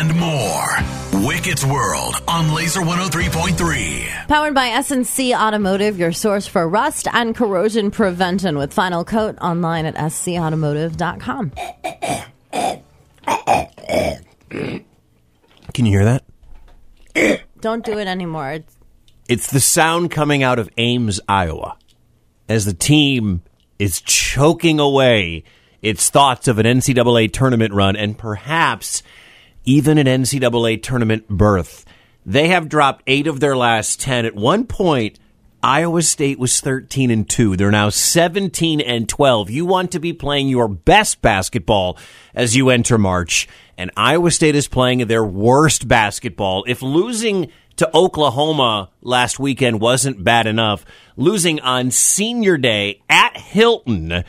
and more. Wicket's World on Laser 103.3. Powered by SNC Automotive, your source for rust and corrosion prevention with Final Coat online at scautomotive.com. Can you hear that? Don't do it anymore. It's, It's the sound coming out of Ames, Iowa, as the team is choking away its thoughts of an NCAA tournament run and perhaps even an NCAA tournament berth. They have dropped eight of their last 10. At one point, Iowa State was 13 and 2. They're now 17 and 12. You want to be playing your best basketball as you enter March, and Iowa State is playing their worst basketball. If losing to Oklahoma last weekend wasn't bad enough, losing on senior day at Hilton,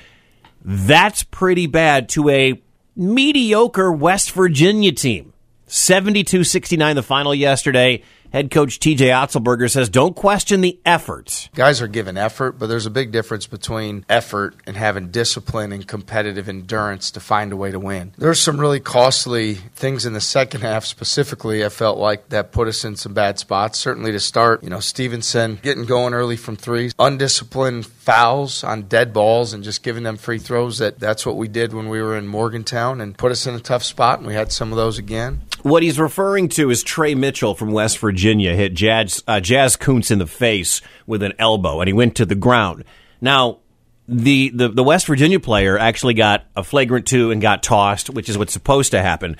that's pretty bad to a mediocre West Virginia team. 72 69 the final yesterday. Head coach TJ Otzelberger says, don't question the effort. Guys are given effort, but there's a big difference between effort and having discipline and competitive endurance to find a way to win. There's some really costly things in the second half specifically, I felt like, that put us in some bad spots. Certainly to start, you know, Stevenson getting going early from threes, undisciplined fouls on dead balls and just giving them free throws. That That's what we did when we were in Morgantown and put us in a tough spot, and we had some of those again. What he's referring to is Tre Mitchell from West Virginia hit Jaz, uh, Jaz Kunc in the face with an elbow, and he went to the ground. Now, the, the, the West Virginia player actually got a flagrant two and got tossed, which is what's supposed to happen.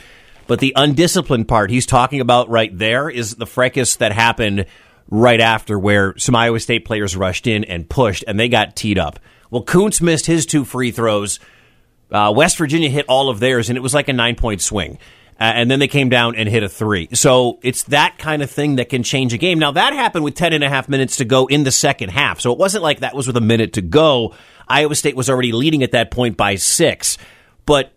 But the undisciplined part he's talking about right there is the fracas that happened right after where some Iowa State players rushed in and pushed, and they got teed up. Well, Kunc missed his two free throws. Uh, West Virginia hit all of theirs, and it was like a nine point swing. Uh, and then they came down and hit a three. So it's that kind of thing that can change a game. Now, that happened with 10 and a half minutes to go in the second half. So it wasn't like that was with a minute to go. Iowa State was already leading at that point by six. But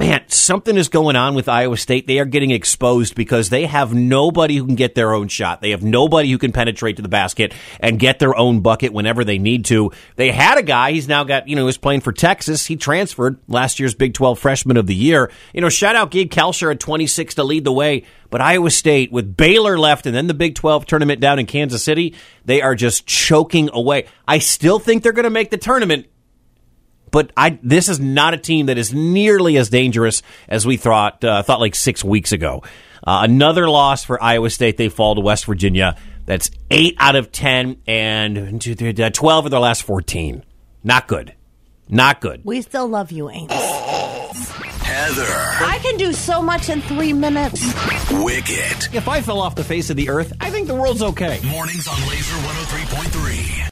man, something is going on with Iowa State. They are getting exposed because they have nobody who can get their own shot. They have nobody who can penetrate to the basket and get their own bucket whenever they need to. They had a guy, he's now got, you know, he's playing for Texas. He transferred last year's Big 12 freshman of the year. You know, shout out Gabe Kalscheur at 26 to lead the way. But Iowa State with Baylor left and then the Big 12 tournament down in Kansas City, they are just choking away. I still think they're going to make the tournament but I this is not a team that is nearly as dangerous as we thought uh, thought like six weeks ago. Uh, another loss for Iowa State. They fall to West Virginia. That's eight out of ten, and two, three, uh, twelve of their last fourteen. Not good. Not good. we still love you, Ames. Heather, I can do so much in three minutes. Wicket. If I fell off the face of the earth, I think the world's okay. Mornings on Laser 103.3.